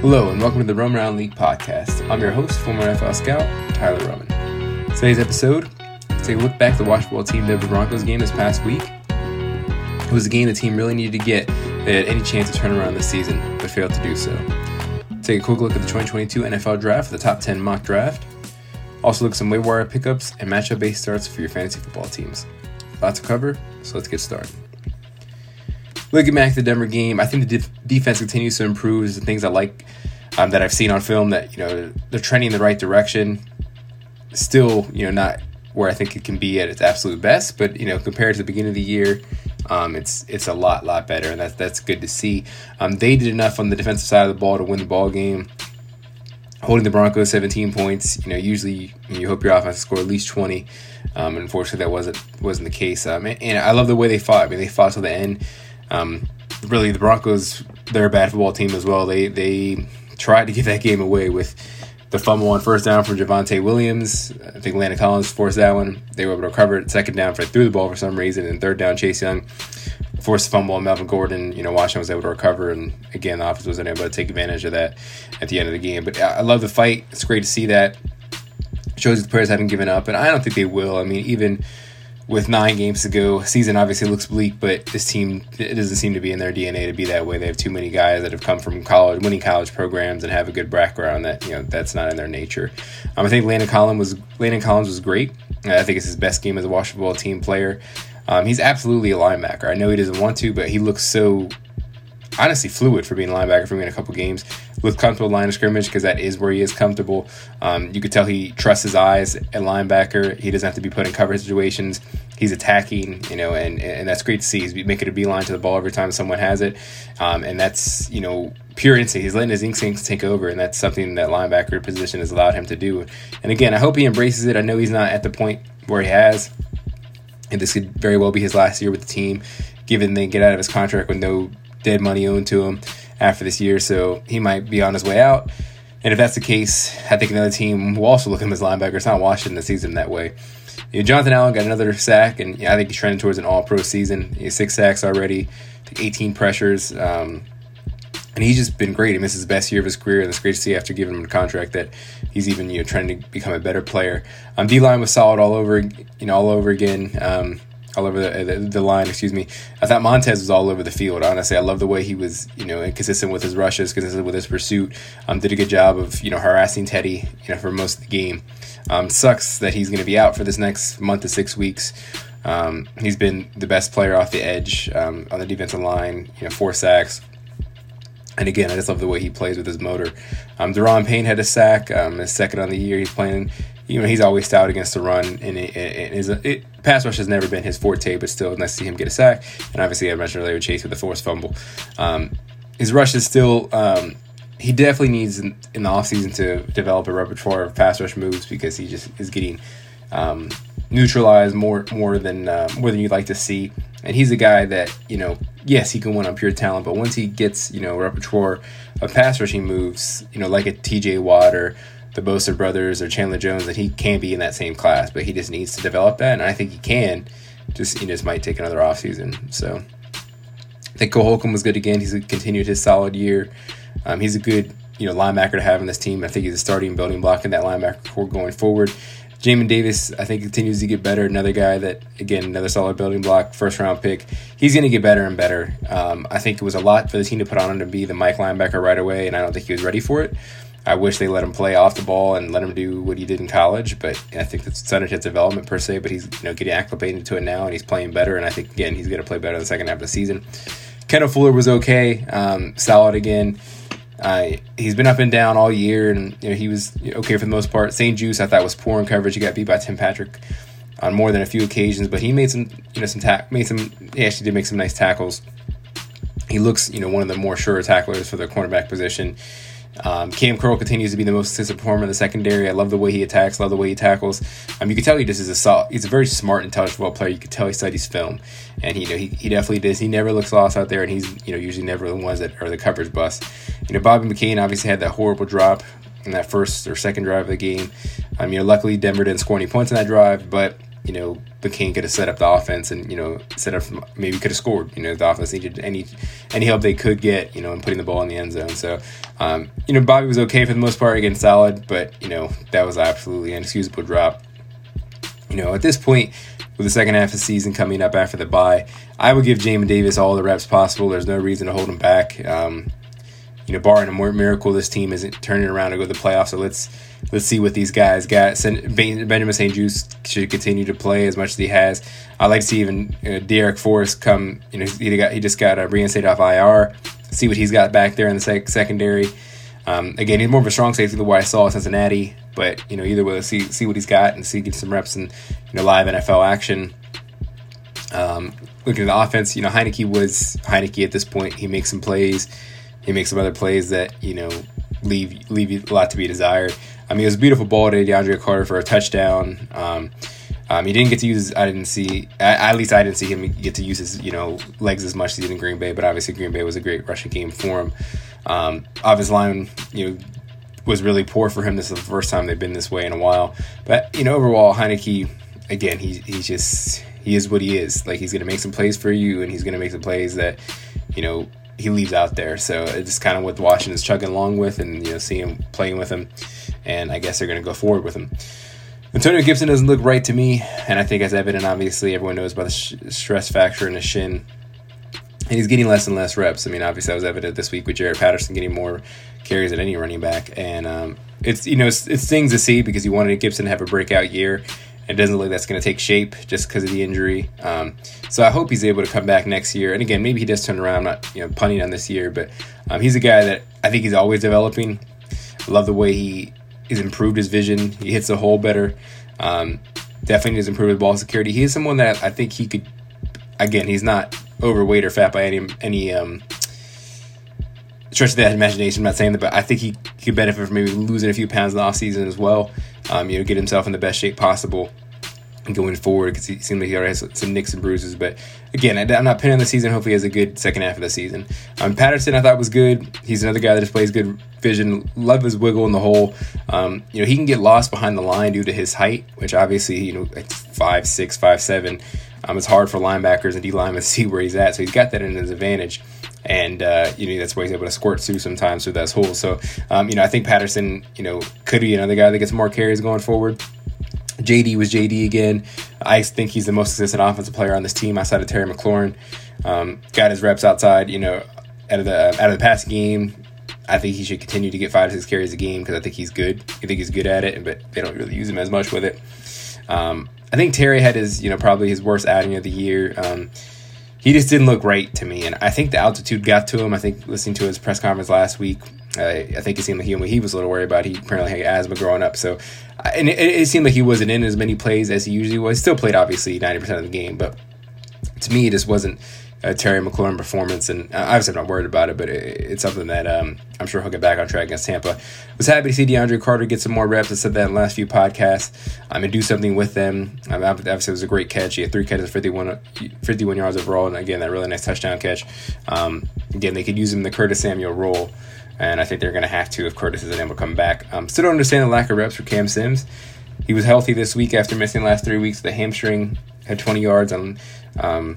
Hello, and welcome to the Roman Around League podcast. I'm your host, former NFL scout, Tyler Roman. Today's episode, take a look back at the Washington team Denver Broncos game this past week. It was a game the team really needed to get they had any chance to turn around this season, but failed to do so. Take a quick look at the 2022 NFL Draft, the top 10 mock draft. Also look at some waiver wire pickups and matchup-based starts for your fantasy football teams. Lots to cover, so let's get started. Looking back at the Denver game, I think the def- defense continues to improve. The things I like um, that I've seen on film that you know they're trending in the right direction. Still, you know, not where I think it can be at its absolute best, but you know, compared to the beginning of the year, um, it's it's a lot lot better, and that's that's good to see. Um, they did enough on the defensive side of the ball to win the ball game, holding the Broncos 17 points. You know, usually you hope your offense score at least 20. Um, unfortunately, that wasn't wasn't the case. Um, and, and I love the way they fought. I mean, they fought to the end. Um, really, the Broncos, they're a bad football team as well. They they tried to give that game away with the fumble on first down from Javonte Williams. I think Landon Collins forced that one. They were able to recover it second down for threw the ball for some reason, and third down Chase Young forced the fumble on Melvin Gordon. You know, Washington was able to recover, and again, the offense wasn't able to take advantage of that at the end of the game. But I love the fight. It's great to see that. Shows the players haven't given up, and I don't think they will. I mean, even with nine games to go. Season obviously looks bleak, but this team it doesn't seem to be in their DNA to be that way. They have too many guys that have come from college, winning college programs, and have a good background. That you know that's not in their nature. Um, I think Landon Collins was Landon Collins was great. I think it's his best game as a Washington team player. Um, he's absolutely a linebacker. I know he doesn't want to, but he looks so honestly fluid for being a linebacker for me in a couple games. With comfortable line of scrimmage because that is where he is comfortable. Um, you could tell he trusts his eyes at linebacker. He doesn't have to be put in cover situations. He's attacking, you know, and, and that's great to see. He's making a beeline to the ball every time someone has it, um, and that's you know pure instinct. He's letting his instincts take over, and that's something that linebacker position has allowed him to do. And again, I hope he embraces it. I know he's not at the point where he has, and this could very well be his last year with the team, given they get out of his contract with no dead money owed to him after this year, so he might be on his way out. And if that's the case, I think another team will also look at him as linebacker. It's not Washington that sees him that way. You know, Jonathan Allen got another sack, and I think he's trending towards an All-Pro season. He has six sacks already, 18 pressures, um, and he's just been great. This is his best year of his career, and it's great to see after giving him a contract that he's even you know trying to become a better player. Um, D line was solid all over, you know, all over again. Um, all over the, the, the line. Excuse me. I thought Montez was all over the field. Honestly, I love the way he was, you know, consistent with his rushes, consistent with his pursuit. Um, did a good job of you know harassing Teddy, you know, for most of the game. Um, sucks that he's going to be out for this next month to six weeks. Um, he's been the best player off the edge um, on the defensive line. You know, four sacks. And again, I just love the way he plays with his motor. Um, Daron Payne had a sack, um, his second on the year. He's playing you know he's always stout against the run, and it, it, it, it, pass rush has never been his forte, but still nice to see him get a sack. And obviously, I mentioned earlier Chase with the forced fumble. Um, his rush is still. Um, he definitely needs in, in, the offseason to develop a repertoire of pass rush moves because he just is getting um, neutralized more more than uh, more than you'd like to see. And he's a guy that you know, yes, he can win on pure talent, but once he gets you know repertoire of pass rushing moves, you know, like a T.J. Watt or the Bosa brothers or Chandler Jones that he can be in that same class, but he just needs to develop that, and I think he can. Just he just might take another offseason. So I think Cole was good again. He's continued his solid year. Um, he's a good you know linebacker to have in this team. I think he's a starting building block in that linebacker core going forward. Jamin Davis, I think, continues to get better. Another guy that, again, another solid building block, first round pick. He's going to get better and better. Um, I think it was a lot for the team to put on him to be the Mike linebacker right away, and I don't think he was ready for it. I wish they let him play off the ball and let him do what he did in college. But I think that's not his development per se. But he's you know getting acclimated to it now, and he's playing better. And I think again he's going to play better in the second half of the season. Kendall Fuller was okay, um, solid again. Uh, he's been up and down all year, and you know he was okay for the most part. St-Juste I thought was poor in coverage. He got beat by Tim Patrick on more than a few occasions, but he made some you know some ta- made some. He actually did make some nice tackles. He looks you know one of the more sure tacklers for the cornerback position. Um, Cam Curl continues to be the most consistent performer in the secondary. I love the way he attacks, love the way he tackles. Um, you can tell he just is a solid, he's a very smart, intelligent football player. You can tell he studies film, and you know he, he definitely does. He never looks lost out there, and he's you know usually never the ones that are the coverage bust. You know Bobby McCain obviously had that horrible drop in that first or second drive of the game. Um, you know luckily Denver didn't score any points in that drive, but you know McCain could have set up the offense and you know set up maybe could have scored. You know, the offense needed any any help they could get. You know, in putting the ball in the end zone. So, um, you know, Bobby was okay for the most part, against solid, but you know that was absolutely inexcusable drop. You know, at this point, with the second half of the season coming up after the bye, I would give Jamin Davis all the reps possible. There's no reason to hold him back. Um, you know, barring a miracle, this team isn't turning around to go to the playoffs. So let's let's see what these guys got. Benjamin St-Juste should continue to play as much as he has. I'd like to see even uh, Darrick Forrest come. You know, he got he just got a reinstated off IR. See what he's got back there in the sec- secondary. Um, again, he's more of a strong safety than what I saw at Cincinnati. But you know, either way, see see what he's got and see get some reps and you know live NFL action. Um, looking at the offense, you know, Heinicke was Heinicke at this point. He makes some plays. He makes some other plays that you know leave leave a lot to be desired. I mean, it was a beautiful ball to DeAndre Carter for a touchdown. Um, um, he didn't get to use. His, I didn't see. At least I didn't see him get to use his you know legs as much as he did in Green Bay. But obviously, Green Bay was a great rushing game for him. Um, offensive line, you know, was really poor for him. This is the first time they've been this way in a while. But you know, overall, Heinicke, again, he he's just he is what he is. Like he's gonna make some plays for you, and he's gonna make some plays that you know he leaves out there. So it's kind of what Washington's chugging along with, and you know, seeing him playing with him, and I guess they're going to go forward with him. Antonio Gibson doesn't look right to me, and I think as evident, obviously, everyone knows about the sh- stress factor in the shin, and he's getting less and less reps. I mean, obviously, that was evident this week with Jaret Patterson getting more carries than any running back, and um, it's you know it's, it's things to see because you wanted Gibson to have a breakout year, it doesn't look like that's going to take shape just because of the injury. Um, so I hope he's able to come back next year. And again, maybe he does turn around. I'm not you know punting on this year, but um, he's a guy that I think he's always developing. I love the way he has improved his vision. He hits the hole better. Um, definitely has improved his ball security. He is someone that I think he could. Again, he's not overweight or fat by any any um, stretch of that imagination. I'm not saying that, but I think he could benefit from maybe losing a few pounds in the offseason as well. Um, you know, get himself in the best shape possible going forward because he seems like he already has some nicks and bruises. But again, I, am not pinning the season. Hopefully, he has a good second half of the season. Um, Patterson, I thought was good. He's another guy that displays good vision. Love his wiggle in the hole. Um, you know, he can get lost behind the line due to his height, which obviously, you know, like five six, five seven. Um, it's hard for linebackers and D linemen to see where he's at. So he's got that in his advantage and uh, you know that's why he's able to squirt through sometimes through those holes. So um, you know I think Patterson you know could be another guy that gets more carries going forward. JD was JD again. I think he's the most consistent offensive player on this team outside of Terry McLaurin. Um, got his reps outside, you know, out of the out of the past game. I think he should continue to get five to six carries a game because I think he's good. I think he's good at it, but they don't really use him as much with it. Um, I think Terry had his, you know, probably his worst outing of the year. Um, he just didn't look right to me. And I think the altitude got to him. I think listening to his press conference last week, uh, I think it seemed like he, he was a little worried about. He apparently had asthma growing up, so and it, it, seemed like he wasn't in as many plays as he usually was. Still played obviously ninety percent of the game, but to me, it just wasn't a Terry McLaurin performance, and uh, obviously I'm not worried about it, but it, it's something that um, I'm sure he'll get back on track against Tampa. Was happy to see DeAndre Carter get some more reps. I said that in the last few podcasts. I'm um, and do something with them. Um, obviously, it was a great catch. He had three catches, 51, 51 yards overall, and again, that really nice touchdown catch. Um, again, they could use him in the Curtis Samuel role, and I think they're going to have to if Curtis isn't able to come back. Um, still don't understand the lack of reps for Cam Sims. He was healthy this week after missing the last three weeks. The hamstring had 20 yards on um,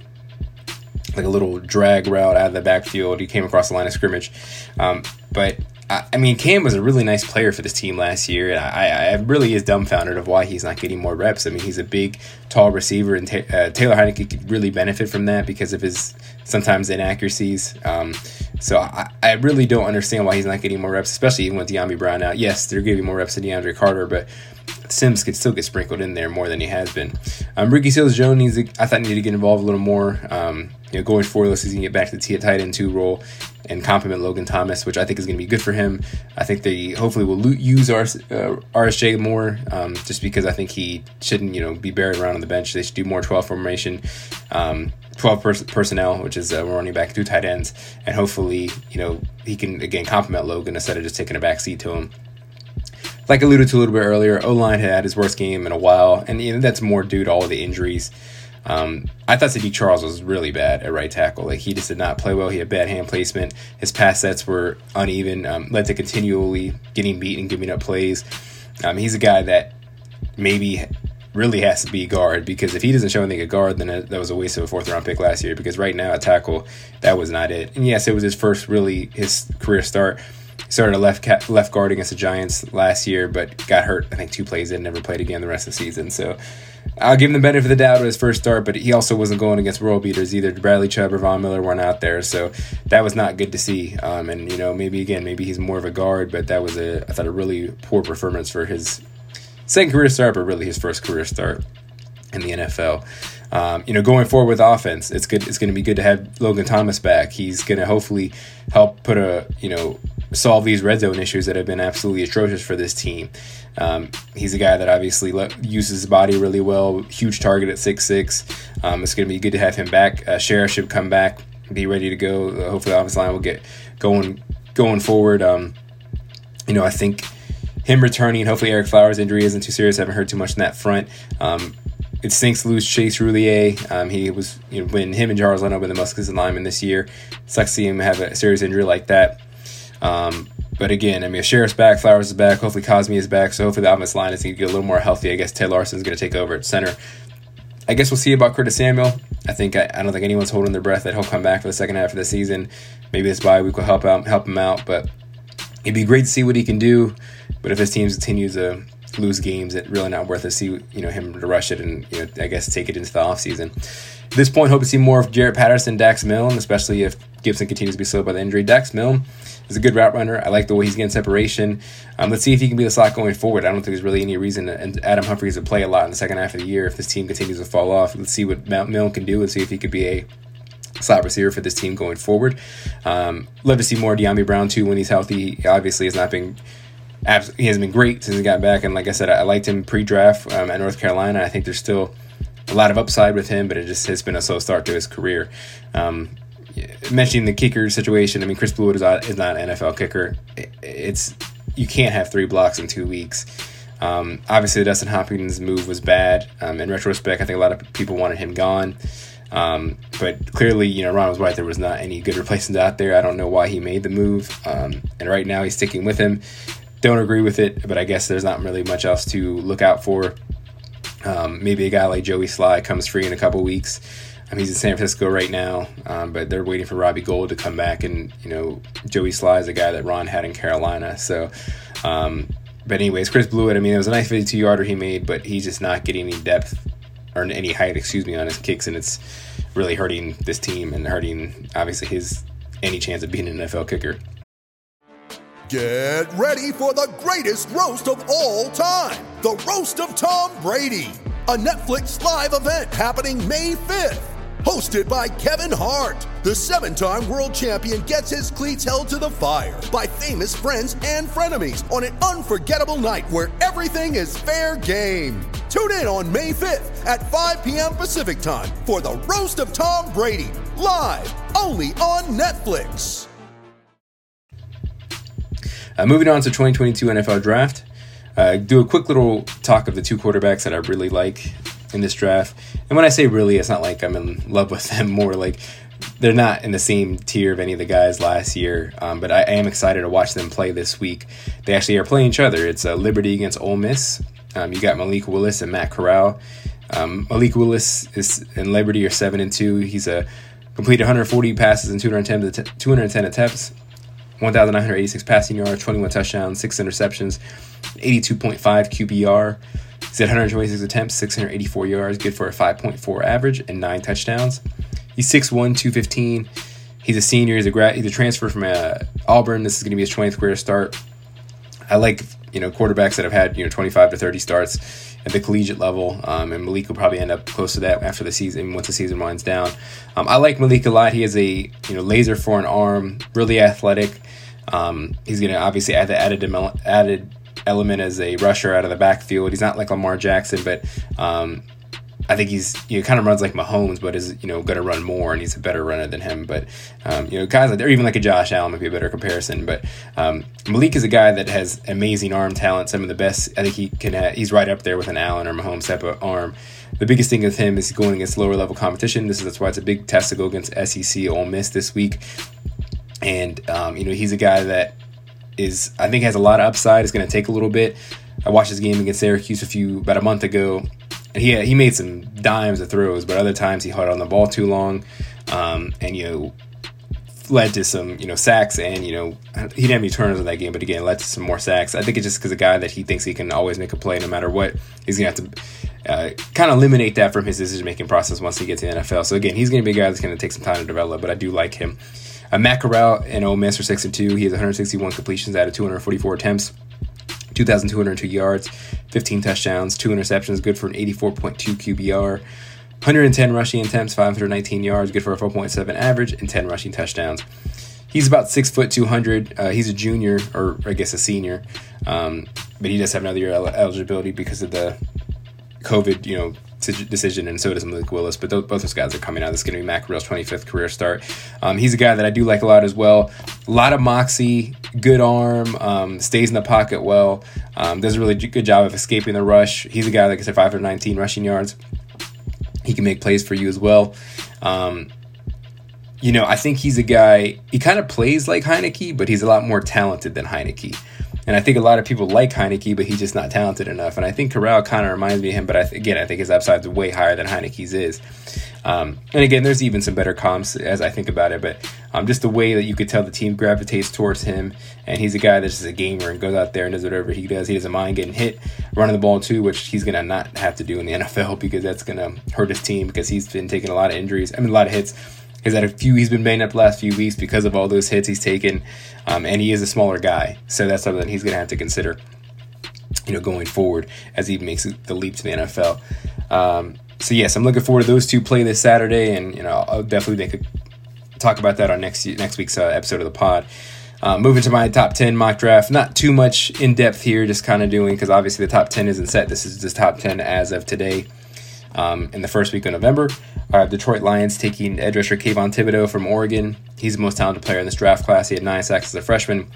like a little drag route out of the backfield. He came across the line of scrimmage. Um, but I, I, mean, Cam was a really nice player for this team last year. I, I really is dumbfounded of why he's not getting more reps. I mean, he's a big, tall receiver, and ta- uh, Taylor Heinicke could really benefit from that because of his sometimes inaccuracies. Um, so I, I, really don't understand why he's not getting more reps, especially even with Dyami Brown out. Yes, they're giving more reps to DeAndre Carter, but Sims could still get sprinkled in there more than he has been. Um, Ricky Seals Jones needs to, I thought needed to get involved a little more. Um, you know, going forward, let's see if he can get back to the tight end two role and compliment Logan Thomas, which I think is going to be good for him. I think they hopefully will use RS, uh, RSJ more, um, just because I think he shouldn't, you know, be buried around on the bench. They should do more 12 formation, um, 12 pers- personnel, which is uh, running back two tight ends, and hopefully, you know, he can again compliment Logan instead of just taking a back seat to him like alluded to a little bit earlier, O line had his worst game in a while, and you know, that's more due to all the injuries. Um, I thought Saahdiq Charles was really bad at right tackle. Like he just did not play well. He had bad hand placement. His pass sets were uneven, um, led to continually getting beat and giving up plays. Um, he's a guy that maybe really has to be guard because if he doesn't show anything at guard, then that was a waste of a fourth round pick last year. Because right now at tackle, that was not it. And yes, it was his first really his career start. Started a left left guard against the Giants last year, but got hurt. I think two plays in, never played again the rest of the season. So I'll give him the benefit of the doubt of his first start, but he also wasn't going against world beaters either. Bradley Chubb or Von Miller weren't out there, so that was not good to see. Um, and you know, maybe again, maybe he's more of a guard, but that was a I thought a really poor performance for his second career start, but really his first career start in the NFL. Um, you know, going forward with offense, it's good. It's going to be good to have Logan Thomas back. He's going to hopefully help put a you know solve these red zone issues that have been absolutely atrocious for this team. Um, he's a guy that obviously le- uses his body really well. Huge target at six six. Um, it's going to be good to have him back. Uh, Scherff should come back, be ready to go. Uh, hopefully, the offensive line will get going going forward. Um, you know, I think him returning. Hopefully, Ereck Flowers' injury isn't too serious. I haven't heard too much in that front. Um, it stinks to lose Chase Roullier. Um, he was, you know, when him and Charles Leno were the most consistent lineman this year. Sucks to see him have a serious injury like that. Um, but again, I mean, Scherff's back, Flowers is back, hopefully Cosmi is back, so hopefully the offensive line is going to get a little more healthy. I guess Ted Larson's going to take over at center. I guess we'll see about Curtis Samuel. I think I, I, don't think anyone's holding their breath that he'll come back for the second half of the season. Maybe this bye week will help out help him out, but it'd be great to see what he can do. But if his team continues to lose games, it's really not worth it to see you know him to rush it and you know I guess take it into the offseason. At this point, hope to see more of Jaret Patterson, Dax Milne, especially if Gibson continues to be slowed by the injury. Dax Milne is a good route runner. I like the way he's getting separation. Um, let's see if he can be the slot going forward. I don't think there's really any reason. And Adam Humphries to play a lot in the second half of the year if this team continues to fall off. Let's see what Mount Milne can do. Let's see if he could be a slot receiver for this team going forward. Um, love to see more Dyami Brown too when he's healthy. He obviously has not been he has been great since he got back. And like I said, I liked him pre-draft um, at North Carolina. I think there's still a lot of upside with him, but it just has been a slow start to his career. Um, mentioning the kicker situation, I mean, Chris Blewitt is not, is not an NFL kicker. It's you can't have three blocks in two weeks. Um, obviously, Dustin Hopkins' move was bad. Um, in retrospect, I think a lot of people wanted him gone. Um, but clearly, you know, Ron was right. There was not any good replacements out there. I don't know why he made the move. Um, and right now, he's sticking with him. Don't agree with it, but I guess there's not really much else to look out for. Um, maybe a guy like Joey Slye comes free in a couple weeks. He's in San Francisco right now, um, but they're waiting for Robbie Gould to come back. And, you know, Joey Slye is a guy that Ron had in Carolina. So, um, but anyways, Chris Blewitt, I mean, it was a nice 52 yarder he made, but he's just not getting any depth or any height, excuse me, on his kicks. And it's really hurting this team and hurting, obviously, his any chance of being an NFL kicker. Get ready for the greatest roast of all time the Roast of Tom Brady, a Netflix live event happening May 5th. Hosted by Kevin Hart, the seven time world champion gets his cleats held to the fire by famous friends and frenemies on an unforgettable night where everything is fair game. Tune in on May 5th at 5 p.m. Pacific time for the Roast of Tom Brady, live only on Netflix. Uh, moving on to 2022 NFL Draft. Uh, do a quick little talk of the two quarterbacks that I really like in this draft. And when I say really, it's not like I'm in love with them. More like they're not in the same tier of any of the guys last year. Um, but I, am excited to watch them play this week. They actually are playing each other. It's uh, Liberty against Ole Miss. Um, you got Malik Willis and Matt Corral. Um, Malik Willis is and Liberty are seven and two. He's a completed 140 passes and 210, 210 attempts. 1,986 passing yards, 21 touchdowns, 6 interceptions, 82.5 QBR. He's had 126 attempts, 684 yards, good for a 5.4 average, and 9 touchdowns. He's 6'1, 215. He's a senior. He's a grad. He's a transfer from uh, Auburn. This is going to be his 20th career start. I like you know quarterbacks that have had you know 25 to 30 starts at the collegiate level, um, and Malik will probably end up close to that after the season once the season winds down. Um, I like Malik a lot. He has a you know laser for an arm, really athletic. Um, he's going to obviously add the added added element as a rusher out of the backfield. He's not like Lamar Jackson, but um, I think he's you know kind of runs like Mahomes, but is you know going to run more, and he's a better runner than him. But um, you know guys like or even like a Josh Allen might be a better comparison. But um, Malik is a guy that has amazing arm talent, some of the best. I think he can. He's right up there with an Allen or Mahomes type of arm. The biggest thing with him is going against lower level competition. This is that's why it's a big test to go against SEC Ole Miss this week and um, you know he's a guy that is I think has a lot of upside. It's going to take a little bit. I watched his game against Syracuse a few about a month ago, and he he made some dimes of throws, but other times he held on the ball too long, um, and you know led to some you know sacks and you know he didn't have any turnovers in that game, but again led to some more sacks. I think it's just because a guy that he thinks he can always make a play no matter what, he's gonna have to. Uh, kind of eliminate that from his decision making process once he gets to the NFL. So again, he's going to be a guy that's going to take some time to develop, but I do like him. Uh, Matt Corral and Ole Miss are six and two. He has 161 completions out of 244 attempts. 2,202 yards, 15 touchdowns, two interceptions, good for an 84.2 QBR. 110 rushing attempts, 519 yards, good for a 4.7 average, and 10 rushing touchdowns. He's about six foot 200. Uh, he's a junior, or I guess a senior, um, but he does have another year of eligibility because of the COVID, you know, decision, and so does Malik Willis. But both those guys are coming out. This is going to be Mac 25th career start. Um, he's a guy that I do like a lot as well. A lot of moxie, good arm, um, stays in the pocket well, um, does a really good job of escaping the rush. He's a guy, I said, 519 rushing yards. He can make plays for you as well. Um, you know, I think he's a guy, he kind of plays like Heinicke, but he's a lot more talented than Heinicke. And I think a lot of people like Heinicke, but he's just not talented enough. And I think Corral kind of reminds me of him, but I th- again, I think his upside is way higher than Heinicke's is. Um, and again, there's even some better comps as I think about it, but um, just the way that you could tell the team gravitates towards him, and he's a guy that's just a gamer and goes out there and does whatever he does. He doesn't mind getting hit, running the ball too, which he's gonna not have to do in the NFL because that's gonna hurt his team because he's been taking a lot of injuries. I mean, a lot of hits He's had a few. He's been banged up the last few weeks because of all those hits he's taken, um, and he is a smaller guy, so that's something he's going to have to consider. You know, going forward as he makes the leap to the NFL. Um, so yes, I'm looking forward to those two play this Saturday, and you know, I'll definitely make a, talk about that on next next week's uh, episode of the pod. Uh, moving to my top 10 mock draft. Not too much in depth here, just kind of doing because obviously the top 10 isn't set. This is just top 10 as of today um, in the first week of November. Uh, Detroit Lions taking edge rusher Kayvon Thibodeaux from Oregon. He's the most talented player in this draft class. He had nine sacks as a freshman.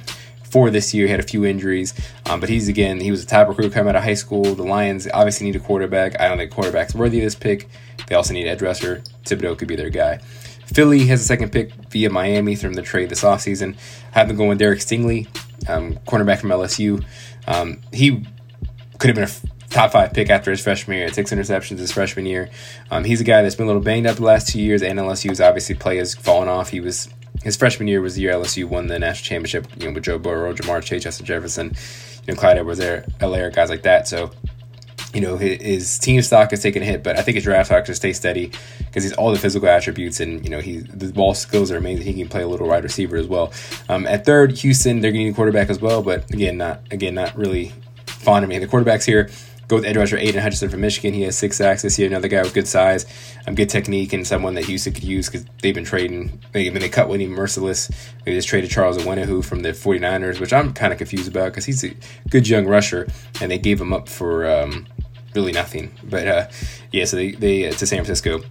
For this year, he had a few injuries, um, but he's again he was a top recruit coming out of high school. The Lions obviously need a quarterback. I don't think quarterback's worthy of this pick. They also need edge rusher. Thibodeaux could be their guy. Philly has a second pick via Miami from the trade this offseason. Have them going Derek Stingley, um, cornerback from LSU. Um, he could have been a top five pick after his freshman year. Six interceptions his freshman year. Um, he's a guy that's been a little banged up the last two years, and LSU's obviously play has fallen off. He was his freshman year was the year LSU won the national championship. You know, with Joe Burrow, Ja'Marr Chase, Justin Jefferson, you know, Clyde Edwards-Helaire, guys like that. So. You know his, his team stock has taken a hit, but I think his draft stock should stay steady because he's all the physical attributes and you know he the ball skills are amazing. He can play a little wide receiver as well. Um, at third, Houston they're getting a quarterback as well, but again not again not really fond of me. The quarterbacks here Go with edge rusher Aidan Hutchinson from Michigan. He has six sacks this year. Another guy with good size, um, good technique, and someone that Houston could use because they've been trading. They, I mean, they cut Whitney Mercilus. They just traded Charles Omenihu from the 49ers, which I'm kind of confused about because he's a good young rusher, and they gave him up for um, really nothing. But uh, yeah, so they, they uh, to San Francisco.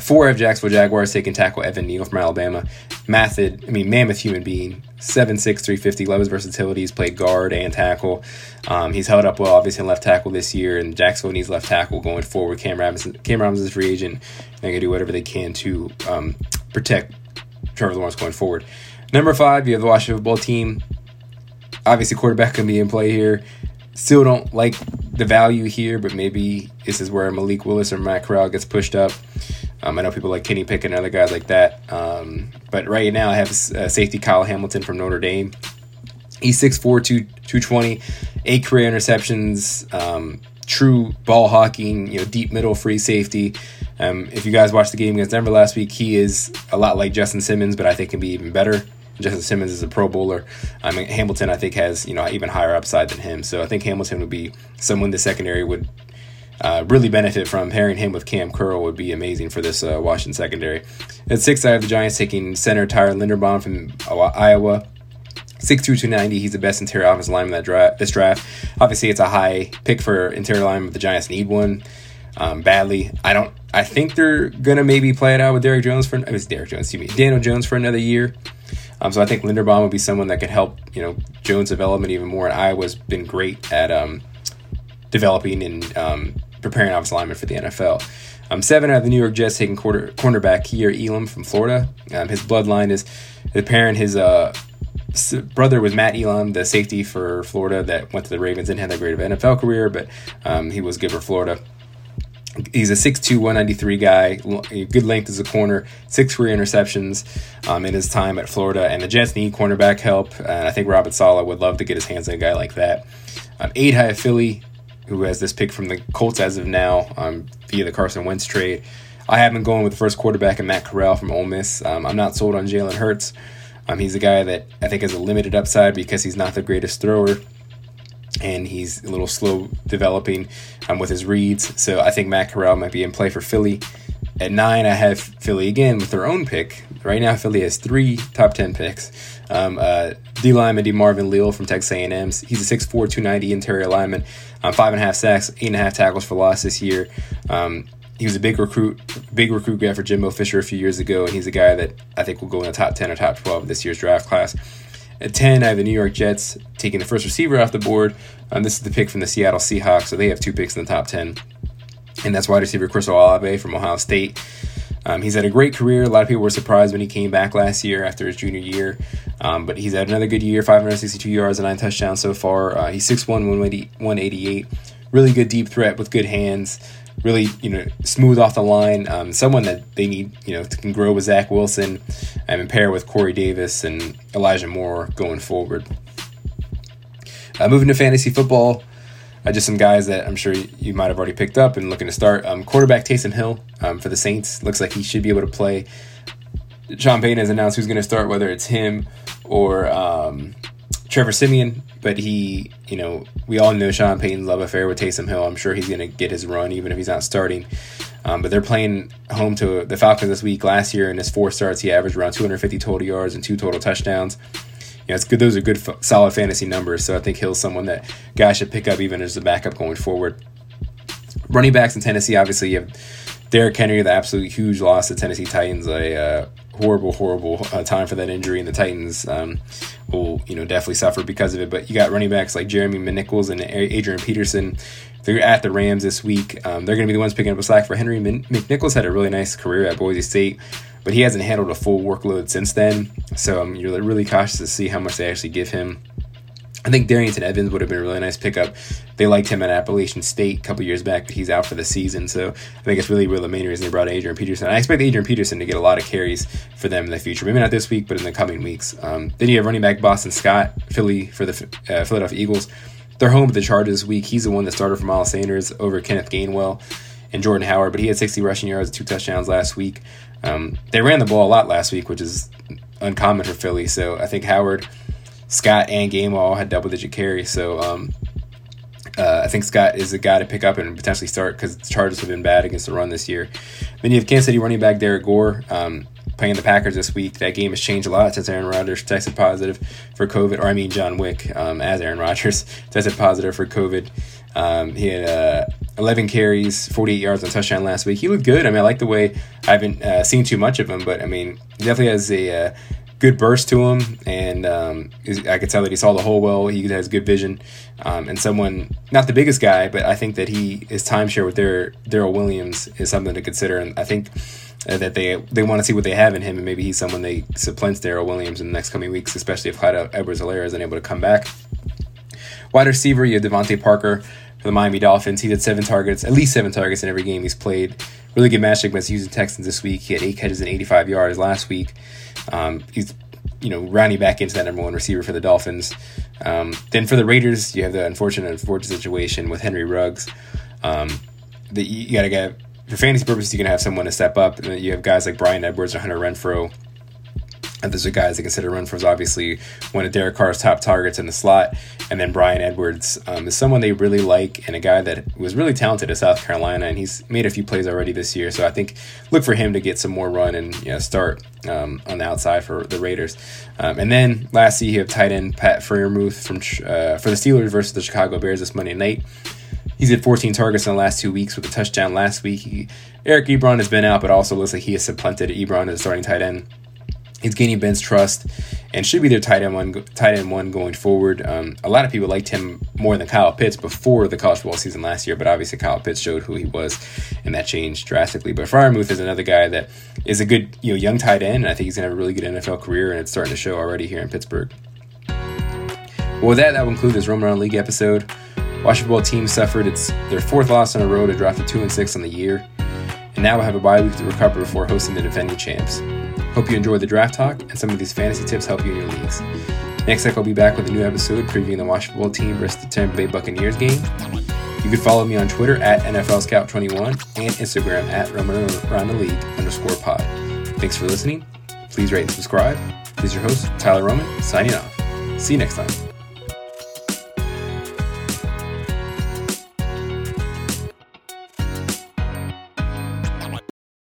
Four of Jacksonville Jaguars taking tackle Evan Neal from Alabama. Method, I mean, mammoth human being. 7'6, 350, loves versatility. He's played guard and tackle. Um, he's held up well, obviously, in left tackle this year, and Jacksonville needs left tackle going forward. Cam Robinson, Cam Robinson is a free agent. They're going to do whatever they can to um, protect Trevor Lawrence going forward. Number five, you have the Washington football team. Obviously, quarterback can be in play here. Still don't like the value here, but maybe this is where Malik Willis or Matt Corral gets pushed up. Um, I know people like Kenny Pickett and other guys like that. Um, but right now, I have uh, safety Kyle Hamilton from Notre Dame. He's 6'4, 220, eight career interceptions, um, true ball hawking, you know, deep middle free safety. Um, if you guys watched the game against Denver last week, he is a lot like Justin Simmons, but I think can be even better. Justin Simmons is a Pro Bowler. I mean, Hamilton, I think, has you know even higher upside than him. So I think Hamilton would be someone the secondary would uh, really benefit from pairing him with Cam Curl would be amazing for this uh, Washington secondary. At six, I have the Giants taking center Tyler Linderbaum from Iowa. 6'2", 290. He's the best interior offensive lineman that draft, this draft. Obviously, it's a high pick for interior lineman, but the Giants need one um, badly. I don't. I think they're gonna maybe play it out with Derek Jones for. I mean, Derek Jones. Excuse me, Daniel Jones for another year. Um, so I think Linderbaum would be someone that could help you know Jones' development even more. And Iowa's been great at um, developing and um, preparing offensive linemen for the NFL. Um, seven out of the New York Jets taking quarter, cornerback Kaiir Elam from Florida. Um, his bloodline is the parent. His uh, brother was Matt Elam, the safety for Florida that went to the Ravens and had that great of an NFL career, but um, he was good for Florida. He's a 6'2", 193 guy, good length as a corner, six career interceptions um, in his time at Florida. And the Jets need cornerback help, and I think Robert Saleh would love to get his hands on a guy like that. Um, eight high Philly, who has this pick from the Colts as of now um, via the Carson Wentz trade. I have been going with first quarterback and Matt Corral from Ole Miss. Um, I'm not sold on Jalen Hurts. Um, he's a guy that I think has a limited upside because he's not the greatest thrower and he's a little slow developing um, with his reads. So I think Matt Corral might be in play for Philly. At nine, I have Philly again with their own pick. Right now, Philly has three top ten picks. Um, uh, D lineman DeMarvin Leal from Texas A&M. He's a 6'4", 290 interior lineman. Um, five and a half sacks, eight and a half tackles for loss this year. Um, he was a big recruit, big recruit guy for Jimbo Fisher a few years ago, and he's a guy that I think will go in the top ten or top twelve of this year's draft class. At 10, I have the New York Jets taking the first receiver off the board. Um, this is the pick from the Seattle Seahawks, so they have two picks in the top 10. And that's wide receiver Chris Olave from Ohio State. Um, he's had a great career. A lot of people were surprised when he came back last year after his junior year. Um, but he's had another good year 562 yards and nine touchdowns so far. Uh, he's 6'1, 188. Really good deep threat with good hands really you know smooth off the line. Um, someone that they need you know to, can grow with Zach Wilson and pair with Corey Davis and Elijah Moore going forward. Uh, moving to fantasy football, uh, just some guys that I'm sure you might have already picked up and looking to start. Um, quarterback Taysom Hill um, for the Saints looks like he should be able to play. Sean Payton has announced who's going to start, whether it's him or um, Trevor Siemian, but he, you know, we all know Sean Payton's love affair with Taysom Hill. I'm sure he's going to get his run even if he's not starting. Um, but they're playing home to the Falcons this week. Last year in his four starts, he averaged around 250 total yards and two total touchdowns. You know, it's good. Those are good, solid fantasy numbers. So I think Hill's someone that guys should pick up even as a backup going forward. Running backs in Tennessee, obviously, you have Derrick Henry, the absolute huge loss to Tennessee Titans. A uh, horrible, horrible uh, time for that injury, and the Titans um, will, you know, definitely suffer because of it. But you got running backs like Jeremy McNichols and Adrian Peterson. They're at the Rams this week. Um, they're going to be the ones picking up a slack for Henry. McNichols had a really nice career at Boise State, but he hasn't handled a full workload since then. So um, you're really cautious to see how much they actually give him. I think Darrynton Evans would have been a really nice pickup. They liked him at Appalachian State a couple years back, but he's out for the season. So I think it's really, really the main reason they brought Adrian Peterson. I expect Adrian Peterson to get a lot of carries for them in the future. Maybe not this week, but in the coming weeks. Um, then you have running back Boston Scott, Philly for the uh, Philadelphia Eagles. They're home with the Chargers this week. He's the one that started for Miles Sanders over Kenneth Gainwell and Jordan Howard, but he had 60 rushing yards, two touchdowns last week. Um, they ran the ball a lot last week, which is uncommon for Philly. So I think Howard Scott and Gainwell had double digit carries. So um, uh, I think Scott is a guy to pick up and potentially start because the Chargers have been bad against the run this year. Then you have Kansas City running back Derrick Gore um, playing the Packers this week. That game has changed a lot since Aaron Rodgers tested positive for COVID, or I mean John Wick um, as Aaron Rodgers tested positive for COVID. Um, he had uh, 11 carries, 48 yards on touchdown last week. He looked good. I mean, I like the way I haven't uh, seen too much of him, but I mean, he definitely has a uh, good burst to him, and um, I could tell that he saw the hole well. He has good vision, um, and someone not the biggest guy, but I think that he his timeshare with Darrel Williams is something to consider, and I think that they they want to see what they have in him, and maybe he's someone they supplants Darrel Williams in the next coming weeks, especially if Clyde Edwards-Helaire isn't able to come back. Wide receiver, you have DeVante Parker for the Miami Dolphins. He did seven targets, at least seven targets in every game he's played. Really good matchup against Houston Texans this week. He had eight catches and 85 yards last week. Um, he's you know rounding back into that number one receiver for the Dolphins. Um, then for the Raiders, you have the unfortunate, unfortunate situation with Henry Ruggs. Um, that you got to get for fantasy purposes, you're gonna have someone to step up. And you have guys like Bryan Edwards or Hunter Renfrow and those are guys that consider Renfrow's obviously one of Derek Carr's top targets in the slot. And then Bryan Edwards um, is someone they really like and a guy that was really talented at South Carolina. And he's made a few plays already this year. So I think look for him to get some more run and you know, start um, on the outside for the Raiders. Um, and then lastly, you have tight end Pat Freiermuth from uh, for the Steelers versus the Chicago Bears this Monday night. He's had 14 targets in the last two weeks with a touchdown last week. He, Eric Ebron has been out, but also looks like he has supplanted Ebron as starting tight end. He's gaining Ben's trust and should be their tight end one, tight end one going forward. Um, a lot of people liked him more than Kyle Pitts before the college football season last year, but obviously Kyle Pitts showed who he was, and that changed drastically. But Freiermuth is another guy that is a good, you know, young tight end, and I think he's gonna have a really good NFL career, and it's starting to show already here in Pittsburgh. Well, with that, that will conclude this Roam Around League episode. Washington football team suffered its their fourth loss in a row to drop to two and six on the year, and now will have a bye week to recover before hosting the defending champs. Hope you enjoy the draft talk and some of these fantasy tips help you in your leagues. Next week I'll be back with a new episode previewing the Washington team versus the Tampa Bay Buccaneers game. You can follow me on Twitter at NFL Scout21 and Instagram at Roman league underscore pod. Thanks for listening. Please rate and subscribe. This is your host, Tyler Roman, signing off. See you next time.